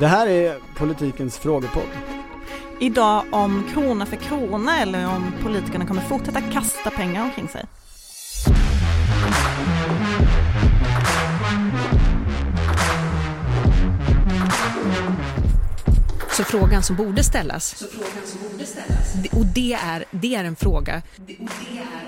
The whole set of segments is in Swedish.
Det här är politikens frågepodd. Idag om krona för krona eller om politikerna kommer fortsätta kasta pengar omkring sig. Så frågan som borde ställas, så frågan som borde ställas. och det är, det är en fråga, och det är, det är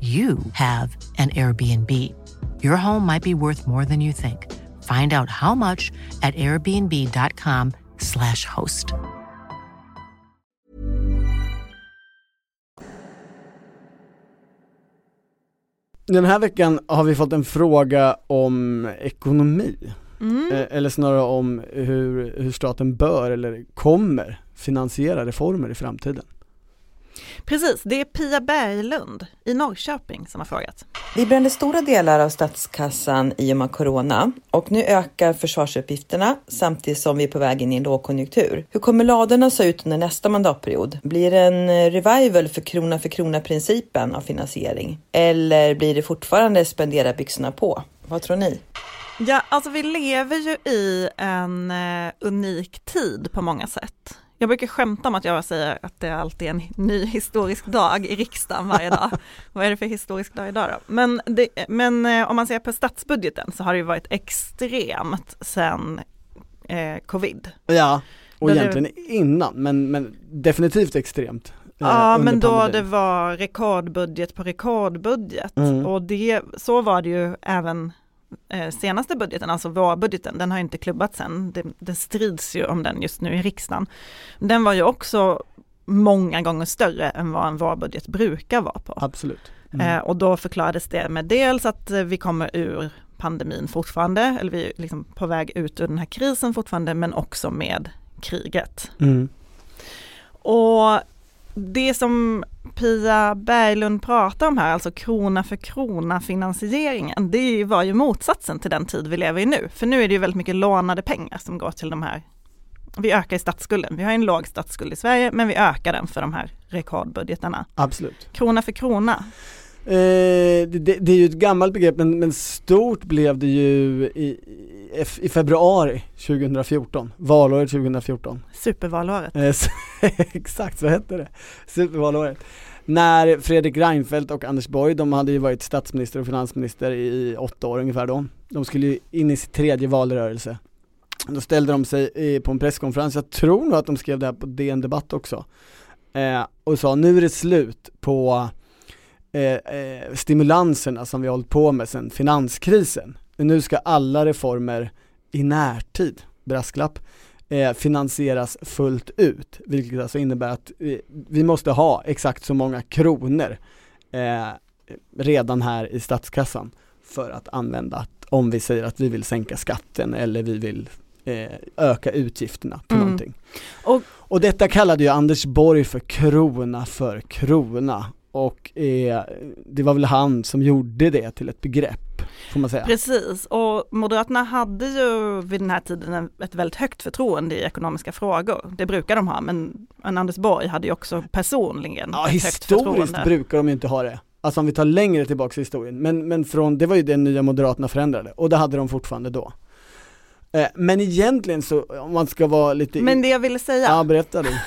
you have an Airbnb. Your home might be worth more than you think. Find out how much at airbnb.com/slash host. Den här veckan har vi fått en fråga om ekonomi. Mm. Eh, Eller snarare om hur, hur staten bör eller kommer finansiera reformer i framtiden. Precis, det är Pia Berglund i Norrköping som har frågat. Vi brände stora delar av statskassan i och med corona och nu ökar försvarsuppgifterna samtidigt som vi är på väg in i en lågkonjunktur. Hur kommer ladorna se ut under nästa mandatperiod? Blir det en eh, revival för krona för krona principen av finansiering? Eller blir det fortfarande spendera byxorna på? Vad tror ni? Ja, alltså vi lever ju i en eh, unik tid på många sätt. Jag brukar skämta om att jag säger att det alltid är en ny historisk dag i riksdagen varje dag. Vad är det för historisk dag idag då? Men, det, men eh, om man ser på statsbudgeten så har det ju varit extremt sedan eh, covid. Ja, och det- egentligen innan, men, men definitivt extremt. eh, Ja, men då pandemin. det var rekordbudget på rekordbudget. Mm. Och det, så var det ju även senaste budgeten, alltså vårbudgeten, den har inte klubbats än. Det, det strids ju om den just nu i riksdagen. Den var ju också många gånger större än vad en vårbudget brukar vara på. Absolut. Mm. Eh, och då förklarades det med dels att eh, vi kommer ur pandemin fortfarande, eller vi är liksom på väg ut ur den här krisen fortfarande, men också med kriget. Mm. Och det som Pia Berglund pratar om här, alltså krona för krona finansieringen, det var ju motsatsen till den tid vi lever i nu. För nu är det ju väldigt mycket lånade pengar som går till de här, vi ökar i statsskulden. Vi har en låg statsskuld i Sverige, men vi ökar den för de här rekordbudgetarna. Absolut. Krona för krona. Eh, det, det, är ju ett gammalt begrepp men, men stort blev det ju i, i, februari 2014, valåret 2014. Supervalåret. Eh, Exakt, så hette det. Supervalåret. När Fredrik Reinfeldt och Anders Borg, de hade ju varit statsminister och finansminister i åtta år ungefär då. De skulle ju in i sin tredje valrörelse. Då ställde de sig i- på en presskonferens, jag tror nog att de skrev det här på DN Debatt också. Eh, och sa nu är det slut på eh, eh, stimulanserna som vi har hållit på med sedan finanskrisen. Nu ska alla reformer i närtid, brasklapp, eh, finansieras fullt ut. Vilket alltså innebär att vi måste ha exakt så många kronor eh, redan här i statskassan för att använda att, om vi säger att vi vill sänka skatten eller vi vill eh, öka utgifterna på Mm. någonting. Och- och detta kallade ju Anders Borg för krona för krona och eh, det var väl han som gjorde det till ett begrepp, får man säga. Precis, och Moderaterna hade ju vid den här tiden en- ett väldigt högt förtroende i ekonomiska frågor. Det brukar de ha, men, men Anders Borg hade ju också personligen Ja, ett högt historiskt förtroende. brukar de ju inte ha det. Alltså om vi tar längre tillbaks i historien, men, men från, det var ju det nya Moderaterna förändrade och det hade de fortfarande då. Eh, men egentligen så, om man ska vara lite... Men det jag ville säga Ja, berätta du.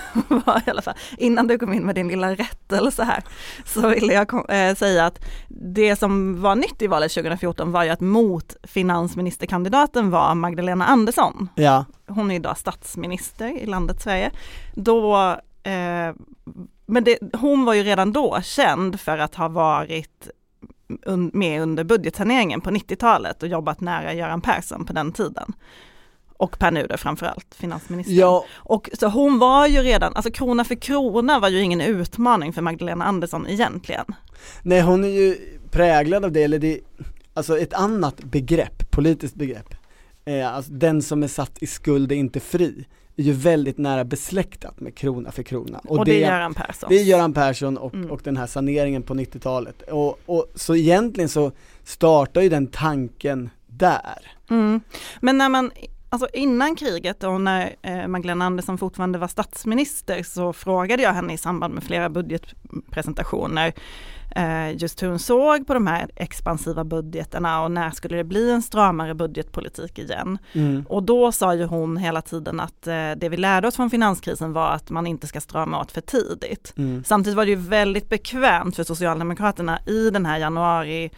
var i alla fall, innan du kom in med din lilla rättelse här, så ville jag kom, eh, säga att det som var nytt i valet 2014 var ju att mot finansministerkandidaten var Magdalena Andersson. Ja, Hon är idag statsminister i landet Sverige. Då, eh, men det, hon var ju redan då känd för att ha varit med under budgetsaneringen på 90-talet och jobbat nära Göran Persson på den tiden. Och Pär Nuder framförallt, finansministern. ja Och så hon var ju redan, alltså krona för krona var ju ingen utmaning för Magdalena Andersson egentligen. nej hon är ju präglad av det, eller det, alltså ett annat begrepp, politiskt begrepp, eh, alltså den som är satt i skuld är inte fri, är ju väldigt nära besläktat med krona för krona. Och, och det, det är Göran Persson. Det är Göran Persson och, mm. och den här saneringen på 90-talet. Och, och, så egentligen så startar ju den tanken där. Mm. Men när man Alltså innan kriget och när eh, Magdalena Andersson fortfarande var statsminister så frågade jag henne i samband med flera budgetpresentationer eh, just hur hon såg på de här expansiva budgeterna och när skulle det bli en stramare budgetpolitik igen. Mm. Och då sa ju hon hela tiden att eh, det vi lärde oss från finanskrisen var att man inte ska strama åt för tidigt. Mm. Samtidigt var det ju väldigt bekvämt för Socialdemokraterna i den här januari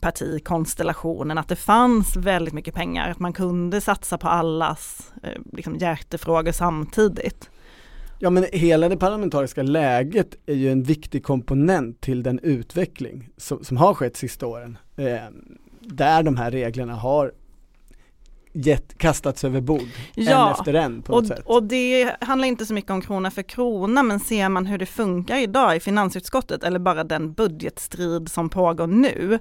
partikonstellationen, att det fanns väldigt mycket pengar, att man kunde satsa på allas eh, liksom, hjärtefrågor samtidigt. Ja men hela det parlamentariska läget är ju en viktig komponent till den utveckling som, som har skett sista åren. Eh, där de här reglerna har gett, kastats över bord, ja, en efter en på något och, sätt. Och det handlar inte så mycket om krona för krona, men ser man hur det funkar idag i finansutskottet eller bara den budgetstrid som pågår nu.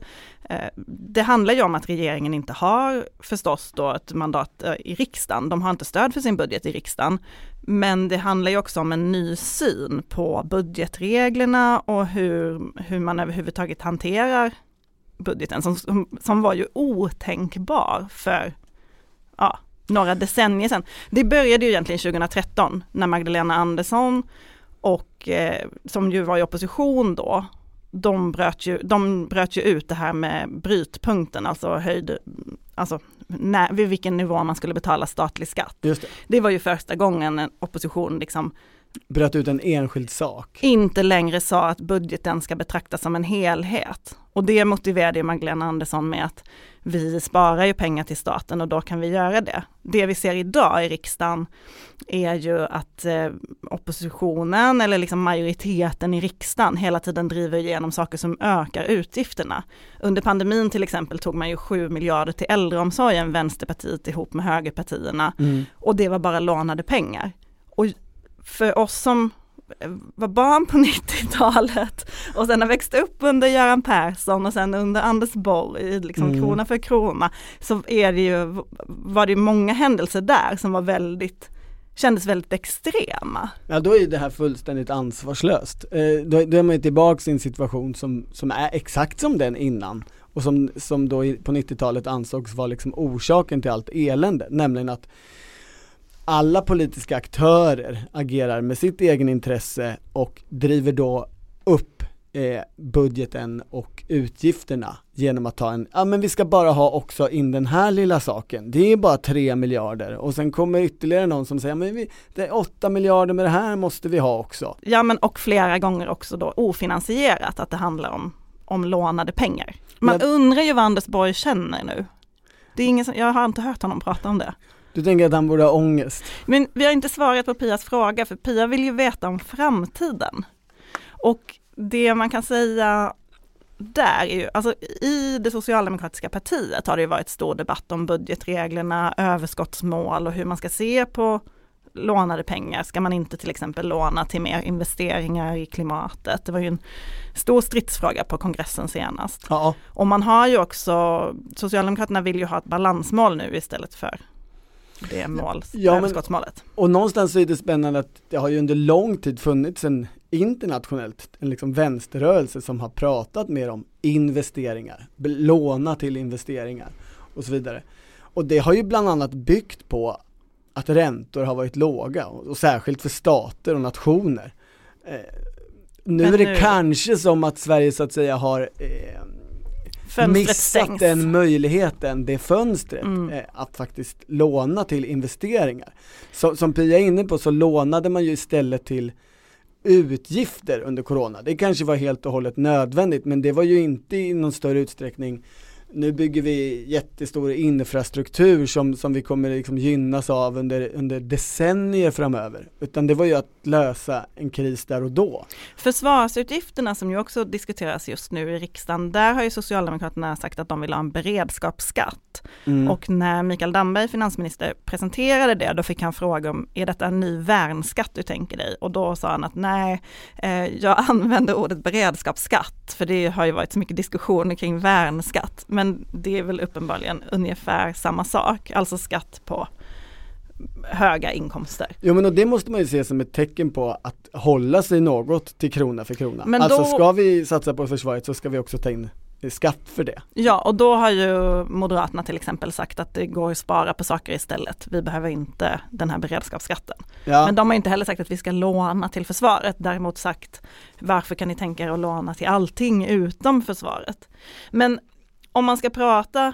Eh, det handlar ju om att regeringen inte har förstås då ett mandat eh, i riksdagen. De har inte stöd för sin budget i riksdagen. Men det handlar ju också om en ny syn på budgetreglerna och hur, hur man överhuvudtaget hanterar budgeten som, som, som var ju otänkbar för ja, några decennier sedan. Det började ju egentligen 2013 när Magdalena Andersson och eh, som ju var i opposition då, de bröt, ju, de bröt ju ut det här med brytpunkten, alltså höjd, alltså när, vid vilken nivå man skulle betala statlig skatt. Det. det. var ju första gången en opposition liksom bröt ut en enskild sak. Inte längre sa att budgeten ska betraktas som en helhet. Och det motiverade Magdalena Andersson med att vi sparar ju pengar till staten och då kan vi göra det. Det vi ser idag i riksdagen är ju att eh, oppositionen eller liksom majoriteten i riksdagen hela tiden driver igenom saker som ökar utgifterna. Under pandemin till exempel tog man ju 7 miljarder till äldreomsorgen, Vänsterpartiet ihop med högerpartierna mm. och det var bara lånade pengar. För oss som var barn på 90-talet och sen har växt upp under Göran Persson och sen under Anders Borg, liksom mm. krona för krona, så är det ju, var det många händelser där som var väldigt kändes väldigt extrema. Ja då är det här fullständigt ansvarslöst. Eh, då, då är man ju tillbaks i en situation som, som är exakt som den innan och som, som då på 90-talet ansågs vara liksom orsaken till allt elände, nämligen att alla politiska aktörer agerar med sitt egen intresse och driver då upp eh, budgeten och utgifterna genom att ta en, ja men vi ska bara ha också in den här lilla saken, det är bara 3 miljarder och sen kommer ytterligare någon som säger, men vi, det är 8 miljarder med det här måste vi ha också. Ja men och flera gånger också då ofinansierat, att det handlar om, om lånade pengar. Man men, undrar ju vad Anders Borg känner nu. Det är ingen jag har inte hört honom prata om det. Du tänker att han borde ha ångest? Men vi har inte svarat på Pias fråga, för Pia vill ju veta om framtiden. Och det man kan säga där är ju, alltså i det socialdemokratiska partiet har det varit stor debatt om budgetreglerna, överskottsmål och hur man ska se på lånade pengar. Ska man inte till exempel låna till mer investeringar i klimatet? Det var ju en stor stridsfråga på kongressen senast. Ja. Och man har ju också, Socialdemokraterna vill ju ha ett balansmål nu istället för det mål, ja, överskottsmålet. och någonstans är det spännande att det har ju under lång tid funnits en internationellt, en liksom vänsterrörelse som har pratat mer om investeringar, låna till investeringar och så vidare. Och det har ju bland annat byggt på att räntor har varit låga och, och särskilt för stater och nationer. Eh, nu Men är det nu... kanske som att Sverige så att säga har eh, Fönstret missat stängs. den möjligheten, det fönstret, mm. eh, att faktiskt låna till investeringar. Så, som Pia är inne på så lånade man ju istället till utgifter under corona. Det kanske var helt och hållet nödvändigt men det var ju inte i någon större utsträckning nu bygger vi jättestor infrastruktur som, som vi kommer liksom gynnas av under, under decennier framöver. Utan det var ju att lösa en kris där och då. Försvarsutgifterna som ju också diskuteras just nu i riksdagen, där har ju Socialdemokraterna sagt att de vill ha en beredskapsskatt. Mm. Och när Mikael Damberg, finansminister, presenterade det, då fick han fråga om, är detta en ny värnskatt du tänker dig? Och då sa han att nej, eh, jag använder ordet beredskapsskatt värnskatt, för det har ju varit så mycket diskussioner kring värnskatt, men det är väl uppenbarligen ungefär samma sak, alltså skatt på höga inkomster. Jo men och det måste man ju se som ett tecken på att hålla sig något till krona för krona. Men alltså då- ska vi satsa på försvaret så ska vi också ta in skatt för det. Ja, och då har ju Moderaterna till exempel sagt att det går att spara på saker istället. Vi behöver inte den här beredskapsskatten. Ja. Men de har inte heller sagt att vi ska låna till försvaret, däremot sagt varför kan ni tänka er att låna till allting utom försvaret? Men om man ska prata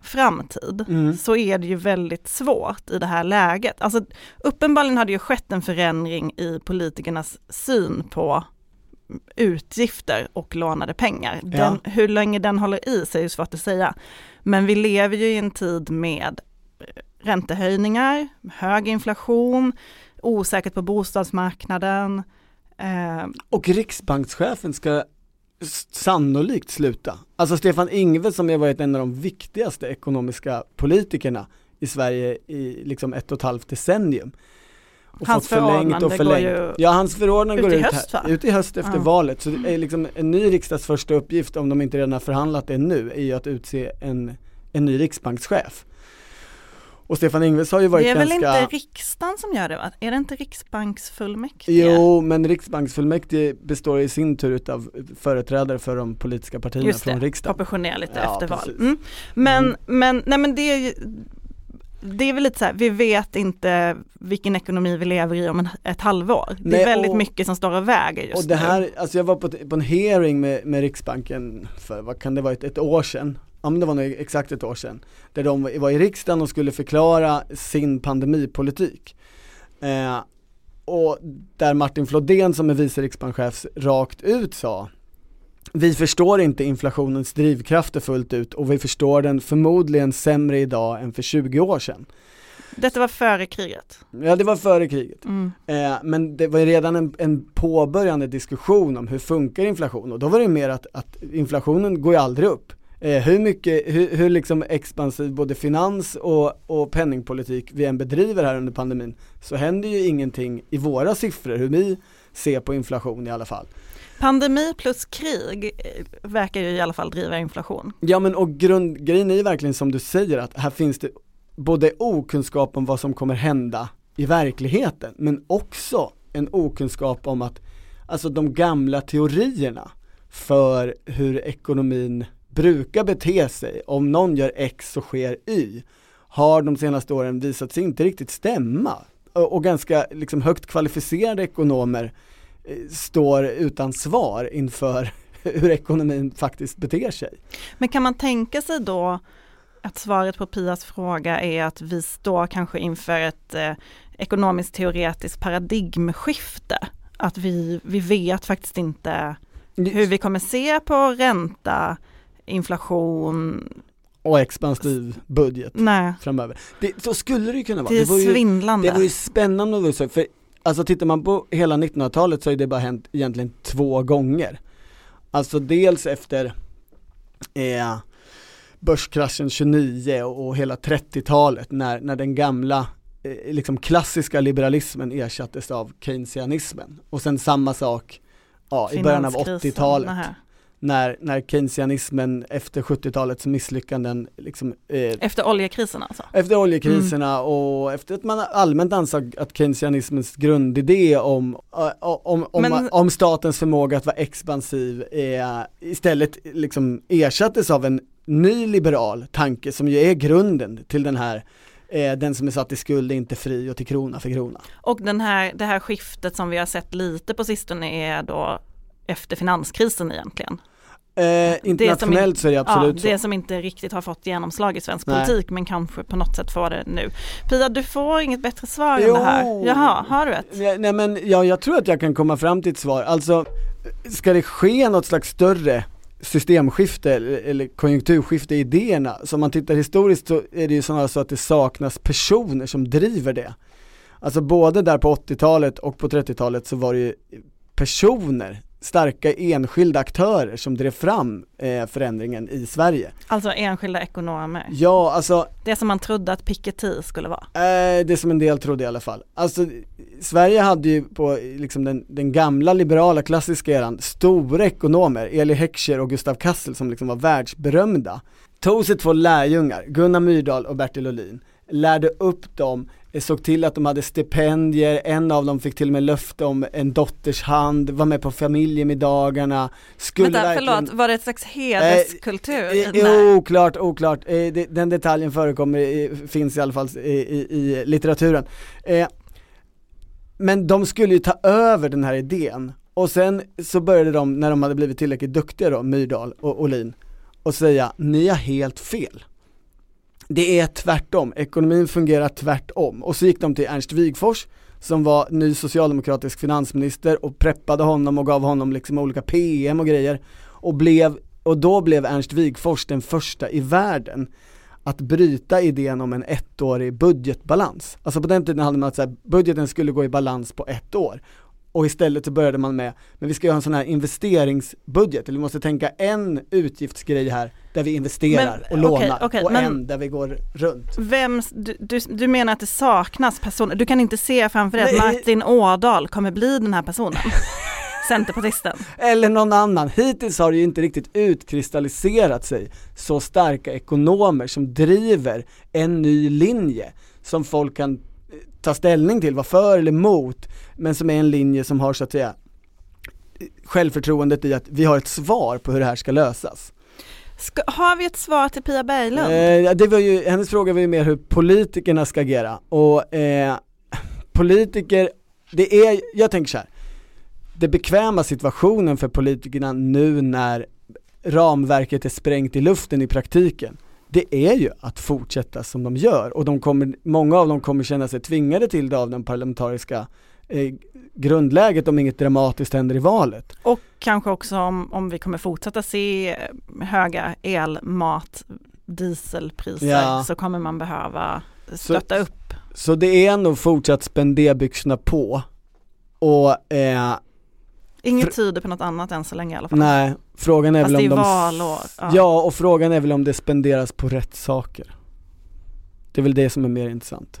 framtid Mm. så är det ju väldigt svårt i det här läget. Alltså uppenbarligen har det ju skett en förändring i politikernas syn på utgifter och lånade pengar. Den, Hur länge den håller i sig är svårt att säga. Men vi lever ju i en tid med räntehöjningar, hög inflation, osäkert på bostadsmarknaden. Eh, Och riksbankschefen ska sannolikt sluta. Alltså Stefan Ingves som har varit en av de viktigaste ekonomiska politikerna i Sverige i liksom ett och ett halvt decennium. Och Hans fått förlängt och går förlängt. ju Ja hans förordnande ut går i ut, höst, här, ut i höst efter Ja. valet. Så det är liksom en ny riksdags första uppgift, om de inte redan har förhandlat det nu, är ju att utse en, en ny riksbankschef. Och Stefan Ingves har ju varit det är väl ganska inte riksdagen som gör det va? Är det inte riksbanksfullmäktige? Jo, men riksbanksfullmäktige består i sin tur utav företrädare för de politiska partierna Just från det, riksdagen. proportionerligt Ja, efter val. Mm. Men, Mm. men, nej men det är ju det är väl lite så här, vi vet inte vilken ekonomi vi lever i om en, ett halvår. Det är Nej, väldigt och- mycket som står och väger just Och det nu. här, alltså jag var på, på en hearing med, med Riksbanken för, vad kan det vara, ett, ett år sedan? Ja men det var nog exakt ett år sedan. Där de var i riksdagen och skulle förklara sin pandemipolitik. Eh, och där Martin Flodén som är vice riksbankschef rakt ut sa vi förstår inte inflationens drivkrafter fullt ut och vi förstår den förmodligen sämre idag än för 20 år sedan. Detta var före kriget. Ja det var före kriget. Mm. Eh, men det var ju redan en, en påbörjande diskussion om hur funkar inflation och då var det mer att, att inflationen går ju aldrig upp. Eh, hur mycket, hur, hur liksom expansiv både finans och, och penningpolitik vi än bedriver här under pandemin så händer ju ingenting i våra siffror hur vi ser på inflation i alla fall. Pandemi plus krig eh, verkar ju i alla fall driva inflation. Ja men och grundgrejen är ju verkligen som du säger att här finns det både okunskap om vad som kommer hända i verkligheten men också en okunskap om att alltså de gamla teorierna för hur ekonomin brukar bete sig, om någon gör X så sker Y, har de senaste åren visat sig inte riktigt stämma. Och, och ganska liksom högt kvalificerade ekonomer står utan svar inför hur ekonomin faktiskt beter sig. Men kan man tänka sig då att svaret på Pias fråga är att vi står kanske inför ett eh, ekonomiskt teoretiskt paradigmskifte? Att vi, vi vet faktiskt inte hur vi kommer se på ränta, inflation, Och expansiv budget nej, framöver. Det, så skulle det ju kunna vara. det är var ju, svindlande. det var ju spännande för alltså tittar man på hela 1900-talet så har det bara hänt egentligen två gånger. Alltså dels efter eh, börskraschen 29 och, hela 30-talet när, när den gamla eh, liksom klassiska liberalismen ersattes av keynesianismen. Och sen samma sak ja, i början av Finanskrisen, 80-talet nej. När, när keynesianismen efter 70-talets misslyckanden liksom, eh, Efter oljekrisen alltså? efter oljekriserna Mm. och efter att man allmänt ansåg att keynesianismens grundidé om, äh, om, om, Men- om statens förmåga att vara expansiv är, istället liksom ersattes av en ny liberal tanke som ju är grunden till den här eh, den som är satt i skuld är inte fri och till krona för krona. Och den här, det här skiftet som vi har sett lite på sistone är då efter finanskrisen egentligen. Eh, internationellt så är det absolut ja, så. det som inte riktigt har fått genomslag i svensk Nej. politik men kanske på något sätt får det nu. Pia, du får inget bättre svar än Jo. det här. Jaha, har du ett? Nej men ja, jag tror att jag kan komma fram till ett svar. Alltså, ska det ske något slags större systemskifte eller, eller konjunkturskifte i idéerna, så om man tittar historiskt så är det ju snarare så att det saknas personer som driver det. Alltså både där på 80-talet och på 30-talet så var det ju personer starka enskilda aktörer som drev fram eh, förändringen i Sverige. Alltså enskilda ekonomer. Ja, alltså Det som man trodde att Piketty skulle vara. Eh, det som en del trodde i alla fall. Alltså, Sverige hade ju på liksom den, den gamla liberala klassiska eran stora ekonomer, Eli Heckscher och Gustav Kassel som liksom var världsberömda. Tog sig två lärjungar, Gunnar Myrdal och Bertil Ohlin, lärde upp dem, såg till att de hade stipendier, en av dem fick till och med löfte om en dotters hand, var med på familjemiddagarna, skulle Vänta, verkligen förlåt, var det ett slags hederskultur? i Eh, här? Oklart, oklart. Eh, det- Den detaljen förekommer, i- finns i alla fall i, i, i litteraturen. Eh, Men de skulle ju ta över den här idén och sen så började de, när de hade blivit tillräckligt duktiga då, Myrdal och Olin, och säga ni har helt fel. Det är tvärtom, ekonomin fungerar tvärtom. Och så gick de till Ernst Wigforss som var ny socialdemokratisk finansminister och preppade honom och gav honom liksom olika PM och grejer. Och, blev, och då blev Ernst Wigforss den första i världen att bryta idén om en ettårig budgetbalans. Alltså på den tiden hade man att så här, budgeten skulle gå i balans på ett år. Och istället så började man med, men vi ska göra en sån här investeringsbudget, eller vi måste tänka en utgiftsgrej här där vi investerar Men, och lånar okej, och en där vi går runt. Vem, du, du, du menar att det saknas personer, du kan inte se framför dig att. Martin Ådahl kommer bli den här personen? Centerpartisten. Eller någon annan. Hittills har det ju inte riktigt utkristalliserat sig så starka ekonomer som driver en ny linje som folk kan ta ställning till, vara för eller emot, men som är en linje som har så att säga självförtroendet i att vi har ett svar på hur det här ska lösas. Ska, har vi ett svar till Pia Berglund? Eh, det var ju, hennes fråga var ju mer hur politikerna ska agera och eh, politiker, det är, jag tänker så här. det bekväma situationen för politikerna nu när ramverket är sprängt i luften i praktiken, det är ju att fortsätta som de gör och de kommer, många av dem kommer känna sig tvingade till det av den parlamentariska eh, grundläget om inget dramatiskt händer i valet. Och kanske också om, om vi kommer fortsätta se höga el, mat, dieselpriser Ja. så kommer man behöva stötta upp. Så det är nog fortsatt spenderbyxorna på och eh, Inget För- tyder på något annat än så länge i alla fall. Nej, frågan är Fast väl det om är de... valår. Ja. Ja. och frågan är väl om det spenderas på rätt saker. Det är väl det som är mer intressant.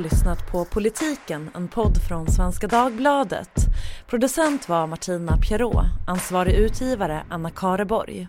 Lyssnat på Politiken, en podd från Svenska Dagbladet. Producent var Martina Pierrot, ansvarig utgivare Anna Kareborg.